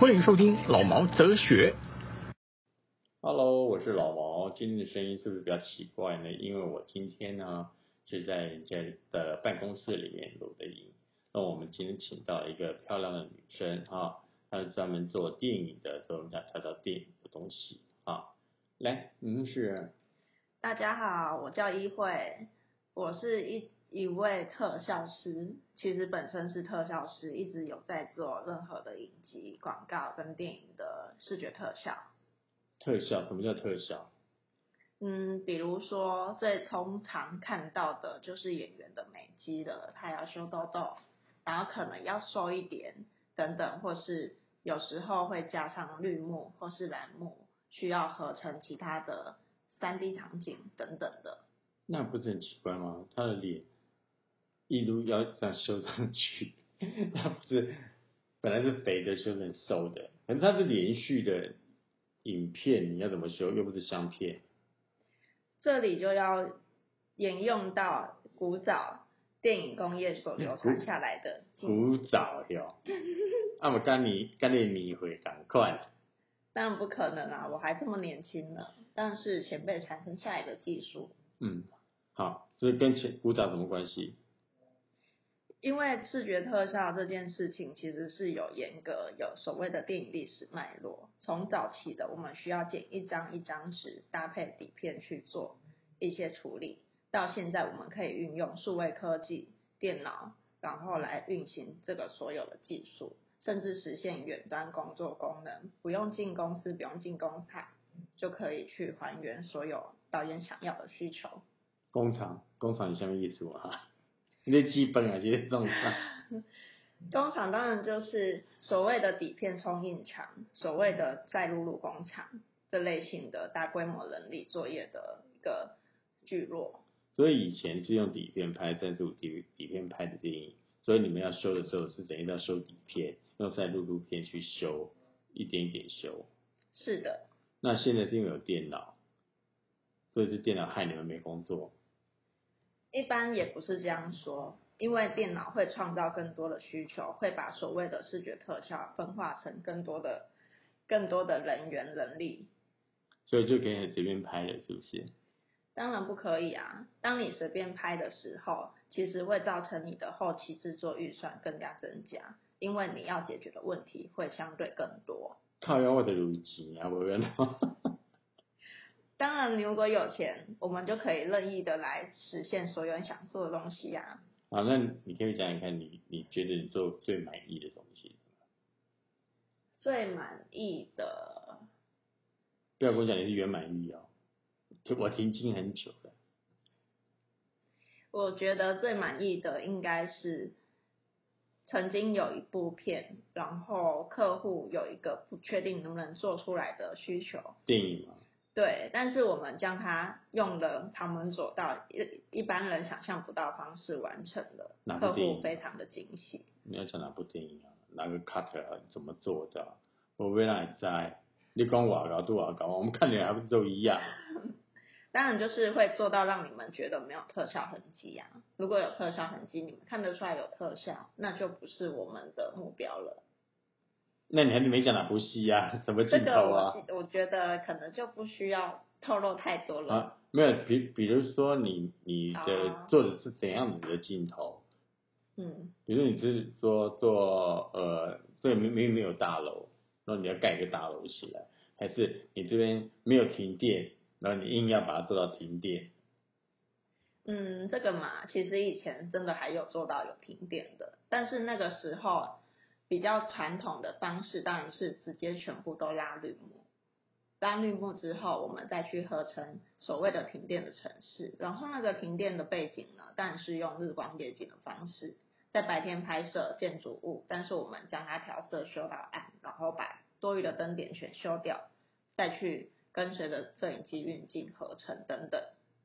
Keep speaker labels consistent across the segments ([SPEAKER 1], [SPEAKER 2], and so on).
[SPEAKER 1] 欢迎收听老毛哲学。
[SPEAKER 2] Hello，我是老毛。今天的声音是不是比较奇怪呢？因为我今天呢是在人家的办公室里面录的音。那我们今天请到一个漂亮的女生啊，她是专门做电影的，所以我们讲聊聊电影的东西啊。来，您是
[SPEAKER 3] 大家好，我叫依慧，我是一一位特效师，其实本身是特效师，一直有在做任何的影集、广告跟电影的视觉特效。
[SPEAKER 2] 特效，什么叫特效？
[SPEAKER 3] 嗯，比如说最通常看到的就是演员的美肌了，他要修痘痘，然后可能要瘦一点等等，或是有时候会加上绿幕或是蓝幕，需要合成其他的三 D 场景等等的。
[SPEAKER 2] 那不是很奇怪吗？他的脸一路要这样修上去，她不是本来是肥的，修成瘦的，可是她是连续的影片，你要怎么修？又不是相片。
[SPEAKER 3] 这里就要沿用到古早电影工业所流传下来的技
[SPEAKER 2] 古早哟，那么干你干你你会赶快，
[SPEAKER 3] 当然不可能啊，我还这么年轻呢。但是前辈产生下来的技术，
[SPEAKER 2] 嗯，好，所以跟前古早什么关系？
[SPEAKER 3] 因为视觉特效这件事情其实是有严格有所谓的电影历史脉络。从早期的我们需要剪一张一张纸搭配底片去做一些处理，到现在我们可以运用数位科技、电脑，然后来运行这个所有的技术，甚至实现远端工作功能，不用进公司，不用进工厂，就可以去还原所有导演想要的需求。
[SPEAKER 2] 工厂，工厂下面意思啊？你的基本啊，这些状态。
[SPEAKER 3] 工厂当然就是所谓的底片冲印厂，所谓的再录入工厂这类型的大规模人力作业的一个聚落。
[SPEAKER 2] 所以以前是用底片拍三十五底底片拍的电影，所以你们要修的时候是等于要修底片，用再录入片去修，一点一点修。
[SPEAKER 3] 是的，
[SPEAKER 2] 那现在是因为有电脑，所以是电脑害你们没工作。
[SPEAKER 3] 一般也不是这样说，因为电脑会创造更多的需求，会把所谓的视觉特效分化成更多的、更多的人员人力。
[SPEAKER 2] 所以就给你随便拍了，是不是？
[SPEAKER 3] 当然不可以啊！当你随便拍的时候，其实会造成你的后期制作预算更加增加，因为你要解决的问题会相对更多。
[SPEAKER 2] 靠腰我的如钱啊，我原来。
[SPEAKER 3] 当然，你如果有钱，我们就可以任意的来实现所有人想做的东西啊。
[SPEAKER 2] 好，那你可以讲讲看你你觉得你做最满意的东西？
[SPEAKER 3] 最满意的，
[SPEAKER 2] 不要跟我讲你是圆满意哦，就我听经很久了。
[SPEAKER 3] 我觉得最满意的应该是曾经有一部片，然后客户有一个不确定能不能做出来的需求，
[SPEAKER 2] 电影嘛，
[SPEAKER 3] 对，但是我们将它用了旁门左道，一一般人想象不到的方式完成了，客户非常的惊喜。
[SPEAKER 2] 你要讲哪部电影啊？哪个 cut 啊？怎么做的啊？我未来在，你讲我搞多少搞，我们看起来还不是都一样？
[SPEAKER 3] 当然就是会做到让你们觉得没有特效痕迹啊。如果有特效痕迹，你们看得出来有特效，那就不是我们的目标了。
[SPEAKER 2] 那你还没讲哪部戏啊？什么
[SPEAKER 3] 这个
[SPEAKER 2] 镜头啊？
[SPEAKER 3] 我我觉得可能就不需要透露太多了。
[SPEAKER 2] 啊，没有，比比如说你你的
[SPEAKER 3] 啊
[SPEAKER 2] 做的是怎样子的镜头？
[SPEAKER 3] 嗯，
[SPEAKER 2] 比如你是说做呃，对，明明没有大楼，然后你要盖一个大楼起来，还是你这边没有停电，然后你硬要把它做到停电？
[SPEAKER 3] 嗯，这个嘛，其实以前真的还有做到有停电的，但是那个时候比较传统的方式当然是直接全部都拉绿幕，拉绿幕之后，我们再去合成所谓的停电的城市，然后那个停电的背景呢，当然是用日光夜景的方式，在白天拍摄建筑物，但是我们将它调色修到暗，然后把多余的灯点全修掉，再去跟随着摄影机运镜、合成等等。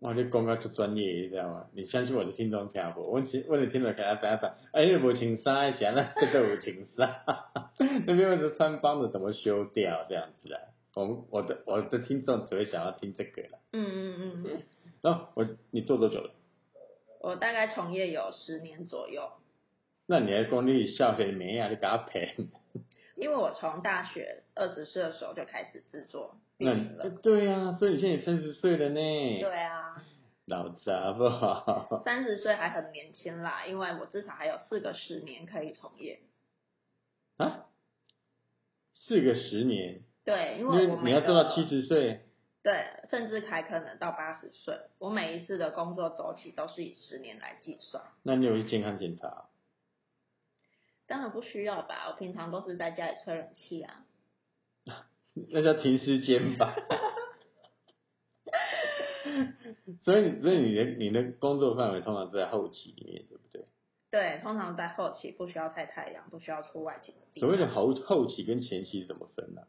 [SPEAKER 2] 哇，你讲到足专业，你知道吗？你相信我的听众听无？我只我的听众给他怎样讲？哎，你无穿衫，是安那这个有穿衫，那边为什穿帮的怎么修掉这样子啊？我们我的我的听众只会想要听这个了。
[SPEAKER 3] 嗯嗯嗯，
[SPEAKER 2] 然后我你做多久了？
[SPEAKER 3] 我大概从业有十年左右，
[SPEAKER 2] 那你还讲你笑黑妹啊？你给他赔？
[SPEAKER 3] 因为我从大学二十岁的时候就开始制作
[SPEAKER 2] 那。对呀、所以你现在也三十岁了呢。
[SPEAKER 3] 对啊，
[SPEAKER 2] 老杂不好。
[SPEAKER 3] 三十岁还很年轻啦，因为我至少还有四个十年可以从业。
[SPEAKER 2] 啊？四个十年，
[SPEAKER 3] 对，因为
[SPEAKER 2] 你要做到七十岁，
[SPEAKER 3] 对，甚至还可能到八十岁。我每一次的工作周期都是以十年来计算。
[SPEAKER 2] 那你有去健康检查？
[SPEAKER 3] 当然不需要吧，我平常都是在家里吹冷气啊。
[SPEAKER 2] 那叫停尸间吧。所以，所以你的你的工作范围通常是在后期里面，对不对？
[SPEAKER 3] 对，通常在后期不需要晒太阳，不需要出外景的地
[SPEAKER 2] 所谓的
[SPEAKER 3] 方。
[SPEAKER 2] 后后期跟前期怎么分呢、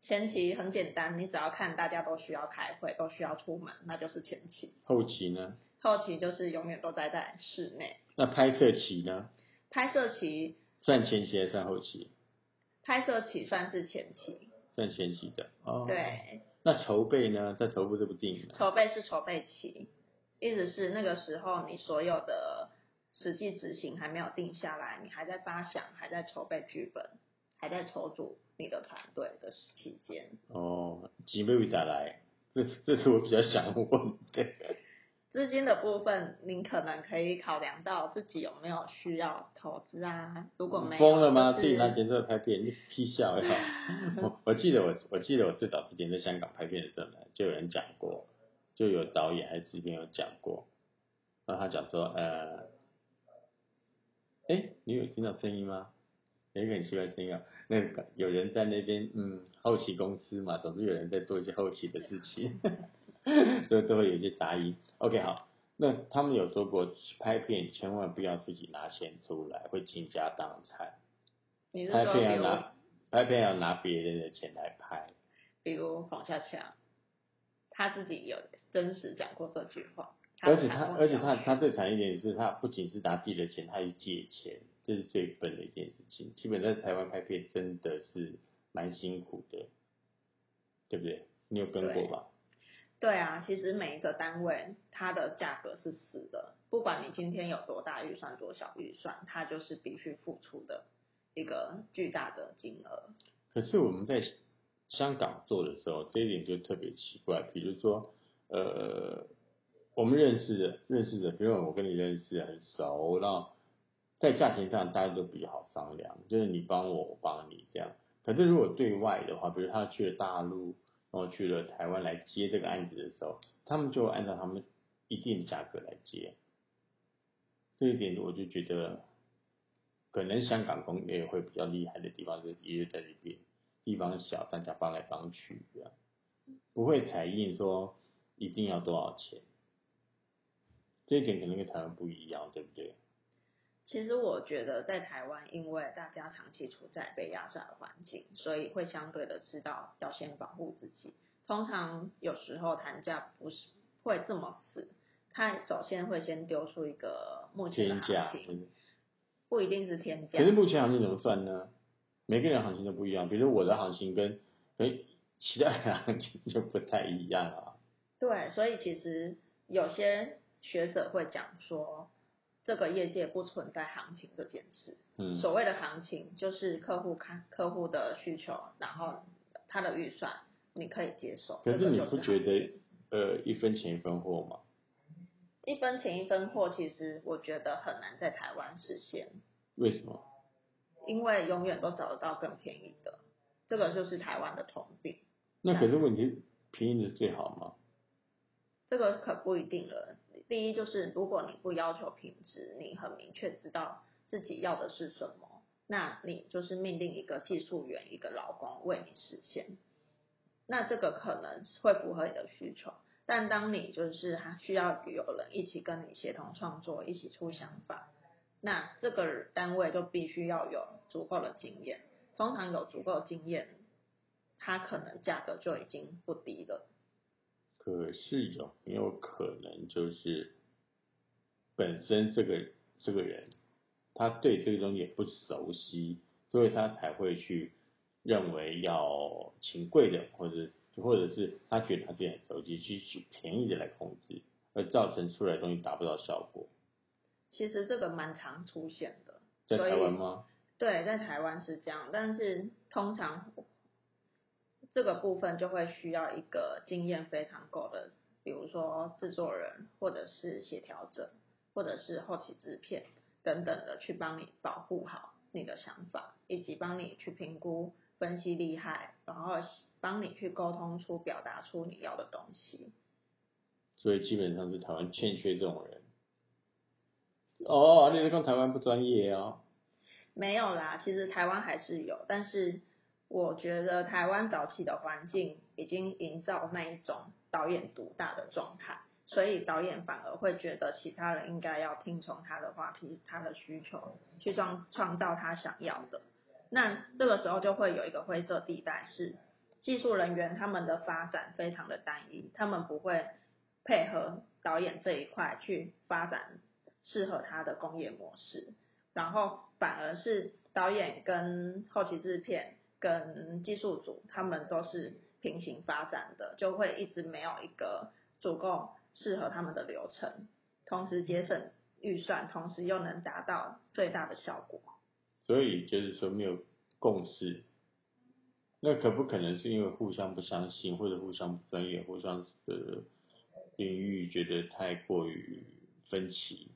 [SPEAKER 3] 前期很简单，你只要看大家都需要开会，都需要出门，那就是前期。
[SPEAKER 2] 后期呢？
[SPEAKER 3] 后期就是永远都待在室内。
[SPEAKER 2] 那拍摄期呢？
[SPEAKER 3] 拍摄期，
[SPEAKER 2] 算前期还是算后期？
[SPEAKER 3] 拍摄期算是前期，
[SPEAKER 2] 算前期的哦。。
[SPEAKER 3] 对，
[SPEAKER 2] 那筹备呢？在筹备这部电影？
[SPEAKER 3] 筹备是筹备期，意思是那个时候你所有的实际执行还没有定下来，你还在发想，还在筹备剧本，还在筹组你的团队的期间。
[SPEAKER 2] 哦，几倍未打来，这这是我比较想问的。
[SPEAKER 3] 资金的部分，您可能可以考量到自己有没有需要投资啊。如果没有，
[SPEAKER 2] 疯了吗？
[SPEAKER 3] 就是
[SPEAKER 2] 自己拿钱出来拍片，你批笑呀！我我记得我我记得我最早之前在香港拍片的时候呢，就有人讲过，就有导演还是制片有讲过，然后他讲说，呃，哎，你有听到声音吗？有一个很奇怪的声音啊，那个有人在那边，嗯，后期公司嘛，总是有人在做一些后期的事情，所以都会有一些杂音。OK，好，那他们有说过，拍片千万不要自己拿钱出来，会倾家荡产。拍
[SPEAKER 3] 你是说，
[SPEAKER 2] 片要拿拍片要拿别人的钱来拍，
[SPEAKER 3] 比如黄恰恰，他自己有真实讲过这句话。
[SPEAKER 2] 而且他而且他他最惨一点是他不仅是拿自己的钱，他还借钱，这是最笨的一件事情。基本在台湾拍片真的是蛮辛苦的，对不对？你有跟过吧？
[SPEAKER 3] 对啊，其实每一个单位它的价格是死的，不管你今天有多大预算、多小预算，它就是必须付出的一个巨大的金额。
[SPEAKER 2] 可是我们在香港做的时候，这一点就特别奇怪。比如说，呃，我们认识的认识的，比如我跟你认识很熟，那在价钱上大家都比较好商量，就是你帮我，我帮你这样。可是如果对外的话，比如他去了大陆，然后去了台湾来接这个案子的时候，他们就按照他们一定的价格来接。这一点我就觉得，可能香港工业会比较厉害的地方，就是也在这边，地方小，大家帮来帮去这样，不会采印说一定要多少钱。这一点可能跟台湾不一样，对不对？
[SPEAKER 3] 其实我觉得在台湾，因为大家长期处在被压榨的环境，所以会相对的知道要先保护自己。通常有时候谈价不是会这么死，他首先会先丢出一个目前的行，情，不一定是天价
[SPEAKER 2] 可。是目前行情怎么算呢？每个人行情都不一样，比如我的行情跟跟其他人的行情就不太一样啊。
[SPEAKER 3] 对，所以其实有些学者会讲说，这个业界不存在行情这件事。
[SPEAKER 2] 嗯，
[SPEAKER 3] 所谓的行情就是客户看客户的需求，然后他的预算你可以接受。
[SPEAKER 2] 可是你不觉得呃一分钱一分货吗？
[SPEAKER 3] 一分钱一分货，其实我觉得很难在台湾实现，
[SPEAKER 2] 为什么？
[SPEAKER 3] 因为永远都找得到更便宜的，这个就是台湾的通病。
[SPEAKER 2] 那可是问题，便宜的最好吗？
[SPEAKER 3] 这个可不一定了。第一就是，如果你不要求品质，你很明确知道自己要的是什么，那你就是命令一个技术员、一个劳工为你实现。那这个可能会符合你的需求，但当你就是还需要有人一起跟你协同创作，一起出想法，那这个单位就必须要有足够的经验。通常有足够经验它可能价格就已经不低了。
[SPEAKER 2] 可是有没有可能就是本身这个这个人他对这个东西也不熟悉，所以他才会去认为要请贵的，或者或者是他觉得他自己很熟悉，去取便宜的来控制，而造成出来的东西达不到效果。
[SPEAKER 3] 其实这个蛮常出现的，
[SPEAKER 2] 在台湾吗？
[SPEAKER 3] 对，在台湾是这样，但是通常这个部分就会需要一个经验非常够的，比如说制作人，或者是协调者，或者是后期制片等等的，去帮你保护好你的想法，以及帮你去评估、分析利害，然后帮你去沟通出、表达出你要的东西。
[SPEAKER 2] 所以基本上是台湾欠缺这种人。哦，你在讲台湾不专业哦。
[SPEAKER 3] 没有啦，其实台湾还是有，但是我觉得台湾早期的环境已经营造那一种导演独大的状态，所以导演反而会觉得其他人应该要听从他的话题、他的需求，去创创造他想要的。那这个时候就会有一个灰色地带，是技术人员他们的发展非常的单一，他们不会配合导演这一块去发展适合他的工业模式。然后反而是导演跟后期制片跟技术组，他们都是平行发展的，就会一直没有一个足够适合他们的流程，同时节省预算，同时又能达到最大的效果。
[SPEAKER 2] 所以就是说没有共识，那可不可能是因为互相不相信，或者互相不专业，互相的领域觉得太过于分歧？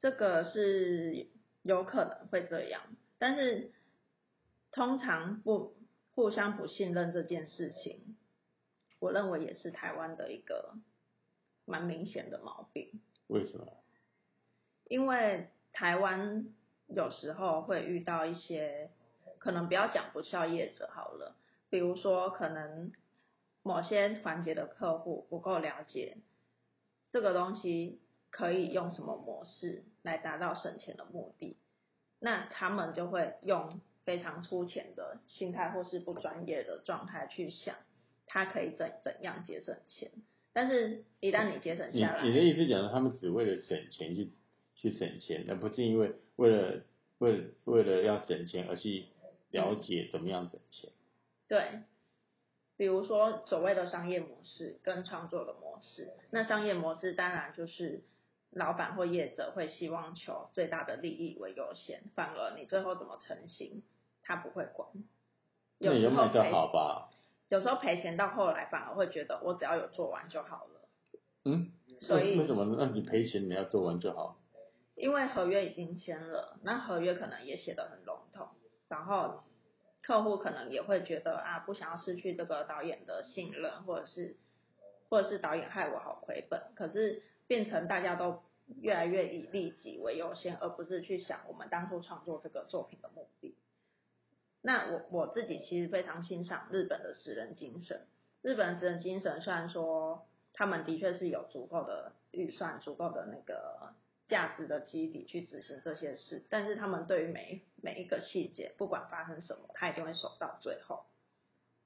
[SPEAKER 3] 这个是有可能会这样，但是通常不互相不信任这件事情，我认为也是台湾的一个蛮明显的毛病。
[SPEAKER 2] 为什么？
[SPEAKER 3] 因为台湾有时候会遇到一些，可能不要讲不孝业者好了，比如说可能某些环节的客户不够了解这个东西可以用什么模式来达到省钱的目的，那他们就会用非常粗浅的心态或是不专业的状态去想，他可以怎怎样节省钱，但是一旦你节省下来，
[SPEAKER 2] 你的意思讲说他们只为了省钱去去省钱，而不是因为为了为了为了要省钱而去了解怎么样省钱？
[SPEAKER 3] 对，比如说所谓的商业模式跟创作的模式，那商业模式当然就是老板或业者会希望求最大的利益为优先，反而你最后怎么成型，他不会管。有时候
[SPEAKER 2] 也卖得
[SPEAKER 3] 赔，
[SPEAKER 2] 好吧？
[SPEAKER 3] 有时候赔钱到后来反而会觉得我只要有做完就好了，
[SPEAKER 2] 嗯，
[SPEAKER 3] 所以
[SPEAKER 2] 为为什么呢？那你赔钱你要做完就好？
[SPEAKER 3] 因为合约已经签了，那合约可能也写得很笼统，然后客户可能也会觉得啊，不想要失去这个导演的信任，或者是或者是导演害我好亏本，可是变成大家都越来越以利己为优先，而不是去想我们当初创作这个作品的目的。那我我自己其实非常欣赏日本的职人精神，日本的职人精神虽然说他们的确是有足够的预算、足够的那个价值的基底去执行这些事，但是他们对于每每一个细节，不管发生什么，他一定会守到最后，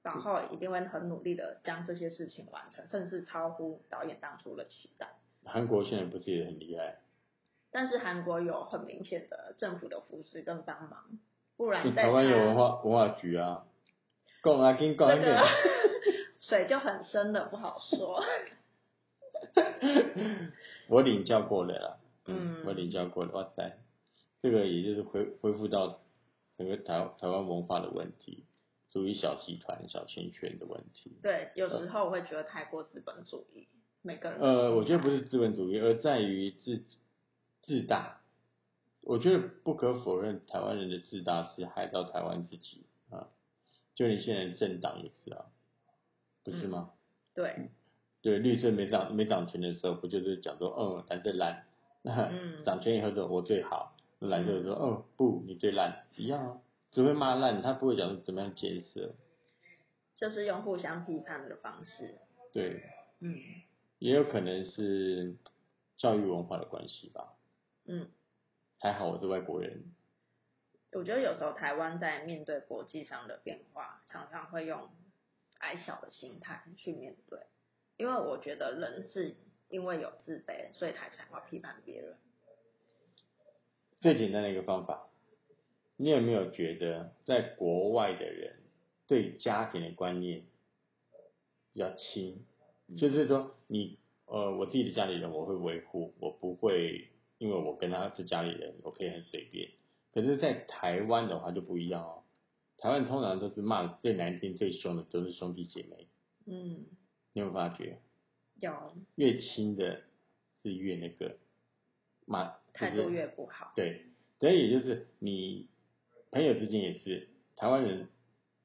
[SPEAKER 3] 然后一定会很努力的将这些事情完成，甚至超乎导演当初的期待。
[SPEAKER 2] 韩国现在不是也很厉害？
[SPEAKER 3] 但是韩国有很明显的政府的扶持跟帮忙，不然
[SPEAKER 2] 台湾有文化文化局啊，讲啊，跟讲一
[SPEAKER 3] 这个
[SPEAKER 2] 点。
[SPEAKER 3] 水就很深的，不好说。
[SPEAKER 2] 我领教过了啦，
[SPEAKER 3] 嗯
[SPEAKER 2] 我领教过了，哇塞，这个也就是恢恢复到整个台台湾文化的问题，属于小集团、小圈圈的问题。
[SPEAKER 3] 对，有时候我会觉得太过资本主义，每个人
[SPEAKER 2] 呃，我觉得不是资本主义，而在于自自大。我觉得不可否认，台湾人的自大是害到台湾自己啊。就你现在政党也是啊，不是吗？
[SPEAKER 3] 对，
[SPEAKER 2] 对，绿色没涨没涨钱的时候，不就是讲说，嗯，蓝色烂，那
[SPEAKER 3] 嗯
[SPEAKER 2] 涨钱以后说我最好，蓝色说，嗯，不，你最烂，一样啊，只会骂烂，他不会讲怎么样建设。
[SPEAKER 3] 就是用互相批判的方式。
[SPEAKER 2] 对，
[SPEAKER 3] 嗯
[SPEAKER 2] 也有可能是教育文化的关系吧。
[SPEAKER 3] 嗯，
[SPEAKER 2] 还好我是外国人，
[SPEAKER 3] 我觉得有时候台湾在面对国际上的变化，常常会用矮小的心态去面对，因为我觉得人是因为有自卑，所以才想要批判别人。
[SPEAKER 2] 最简单的一个方法，你有没有觉得在国外的人对家庭的观念比较轻？就是说你呃，我自己的家里人我会维护，我不会因为我跟他是家里人，我可以很随便。可是，在台湾的话就不一样哦。台湾通常都是骂最难听、最凶的都是兄弟姐妹。
[SPEAKER 3] 嗯，
[SPEAKER 2] 你有没有发觉？
[SPEAKER 3] 有
[SPEAKER 2] 越亲的是越那个骂，
[SPEAKER 3] 态度越不好。
[SPEAKER 2] 对，所以也就是你朋友之间也是，台湾人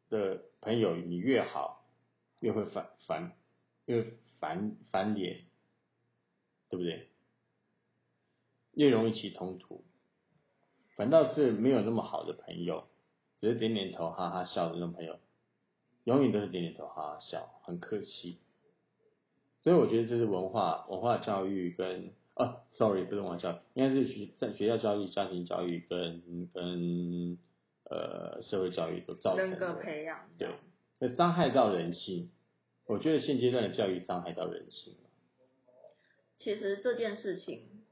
[SPEAKER 2] 的朋友你越好，越会反反越反反脸，对不对？越容易起冲突。反倒是没有那么好的朋友，只是点点头哈哈笑的那种朋友，永远都是点点头哈哈笑，很客气。所以我觉得这是文化文化教育跟哦，sorry 不是文化教育，应该是学在学校教育、家庭教育跟跟呃社会教育都造成
[SPEAKER 3] 人格
[SPEAKER 2] 的
[SPEAKER 3] 培养。
[SPEAKER 2] 对，那伤害到人性。我觉得现阶段的教育伤害到人性了。
[SPEAKER 3] 其实这件事情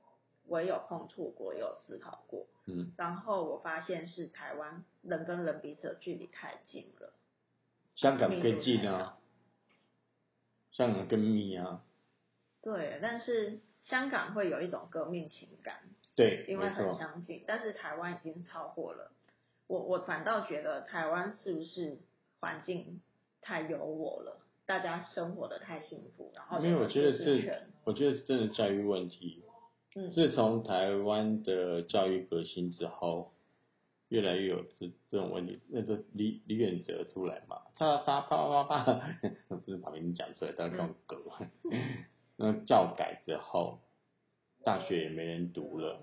[SPEAKER 3] 我有碰触过，也有思考过。
[SPEAKER 2] 嗯，
[SPEAKER 3] 然后我发现是台湾人跟人彼此的距离太近了。
[SPEAKER 2] 香港更近啊，香港更密啊，
[SPEAKER 3] 对，但是香港会有一种革命情感，
[SPEAKER 2] 对，
[SPEAKER 3] 因为很。相近，但是台湾已经超过了。我我反倒觉得台湾是不是环境太有我了？大家生活的太幸福，然后
[SPEAKER 2] 没有，我觉得是，我觉得是真的教育问题。
[SPEAKER 3] 嗯，
[SPEAKER 2] 自从台湾的教育革新之后，越来越有这这种问题。那个李李远哲出来嘛，他他啪啪啪啪，不是把名字讲出来，大家跟我隔。那教改之后，大学也没人读了，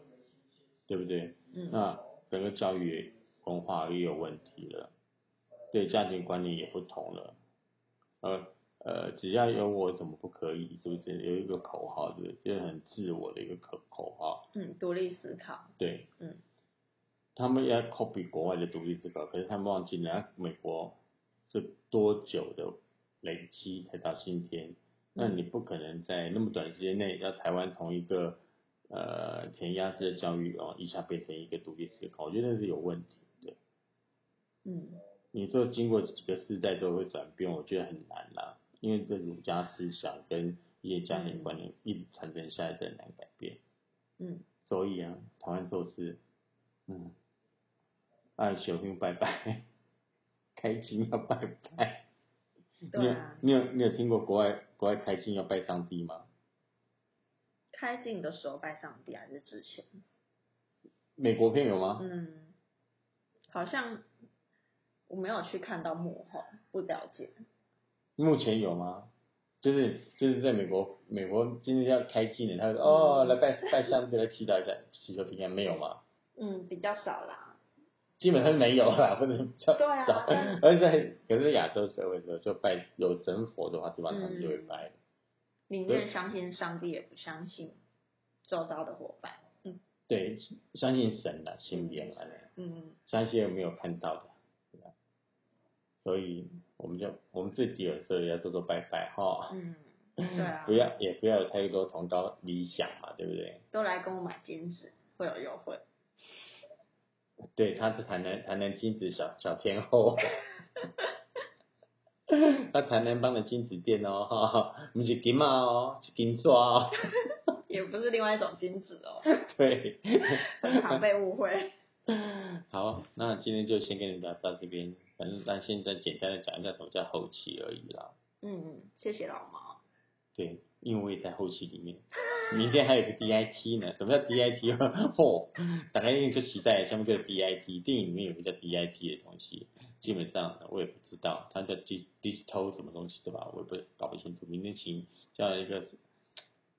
[SPEAKER 2] 对不对？
[SPEAKER 3] 嗯
[SPEAKER 2] 那整个教育文化也有问题了，对家庭观念也不同了，呃呃，只要有我怎么不可以？是不是？有一个口号，对不对？就是很自我的一个口口号，
[SPEAKER 3] 嗯，独立思考，
[SPEAKER 2] 对，
[SPEAKER 3] 嗯，
[SPEAKER 2] 他们要 copy 国外的独立思考，可是他们忘记人家美国是多久的累积才到今天，那你不可能在那么短时间内，要台湾从一个呃填鸭式的教育哦，一下变成一个独立思考，我觉得那是有问题的。
[SPEAKER 3] 嗯。
[SPEAKER 2] 你说经过几个世代都会转变，我觉得很难啦，因为这儒家思想跟一些家庭观念一直传承下来，这很难改变。
[SPEAKER 3] 嗯，
[SPEAKER 2] 所以啊，台湾做事，嗯，爱小心拜拜，开心要拜拜。你有
[SPEAKER 3] 对啊，
[SPEAKER 2] 你有你有听过国外国外开心要拜上帝吗？
[SPEAKER 3] 开镜的时候拜上帝还是之前？
[SPEAKER 2] 美国片有吗？
[SPEAKER 3] 嗯，好像我没有去看到幕后，不了解。
[SPEAKER 2] 目前有吗？就是就是在美国，美国今天要开机呢，他说哦来拜拜上帝来祈祷一下，祈求平安，没有吗？
[SPEAKER 3] 嗯，比较少啦。
[SPEAKER 2] 基本上没有啦，不能叫
[SPEAKER 3] 对啊
[SPEAKER 2] 而且在可是亚洲社会的时候，就拜有真佛的话，基本上他们就会拜。
[SPEAKER 3] 宁愿相信上帝，也不相信周遭的伙伴。嗯
[SPEAKER 2] 对，相信神的，信念啊，
[SPEAKER 3] 嗯，
[SPEAKER 2] 相信有没有看到的，对吧所以我们就我们自己有时候也要做做拜拜哈，
[SPEAKER 3] 嗯，对啊
[SPEAKER 2] 不要也不要有太多崇高理想嘛，对不对？
[SPEAKER 3] 都来跟我买金子，会有优惠。
[SPEAKER 2] 对，他是台南台南金子小小天后，他台南帮的金子店哦，哈，不是金嘛哦，是金刷哦，
[SPEAKER 3] 也不是另外一种金子哦，
[SPEAKER 2] 对。
[SPEAKER 3] 很常被误会。
[SPEAKER 2] 好，那今天就先跟你聊到这边，反正咱现在简单的讲一下什么叫后期而已啦。
[SPEAKER 3] 嗯，谢谢老毛。
[SPEAKER 2] 对，因为我也在后期里面，明天还有个 DIT 呢。什么叫 DIT？嚯、打开一定就期待下面这个 DIT，电影里面有个叫 DIT 的东西，基本上我也不知道，它叫 D digital 什么东西对吧？我也不搞不清楚。明天请叫一个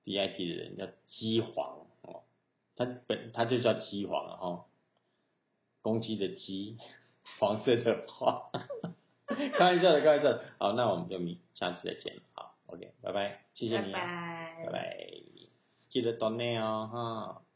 [SPEAKER 2] DIT 的人叫鸡黄哦，他本他就叫鸡黄了哈，公鸡的鸡，黄色的花。开玩笑的，开玩笑的。好，那我们就明下次再见。好，OK，拜拜，谢谢你啊，
[SPEAKER 3] 拜
[SPEAKER 2] 拜拜，记得 donate 哦，哈。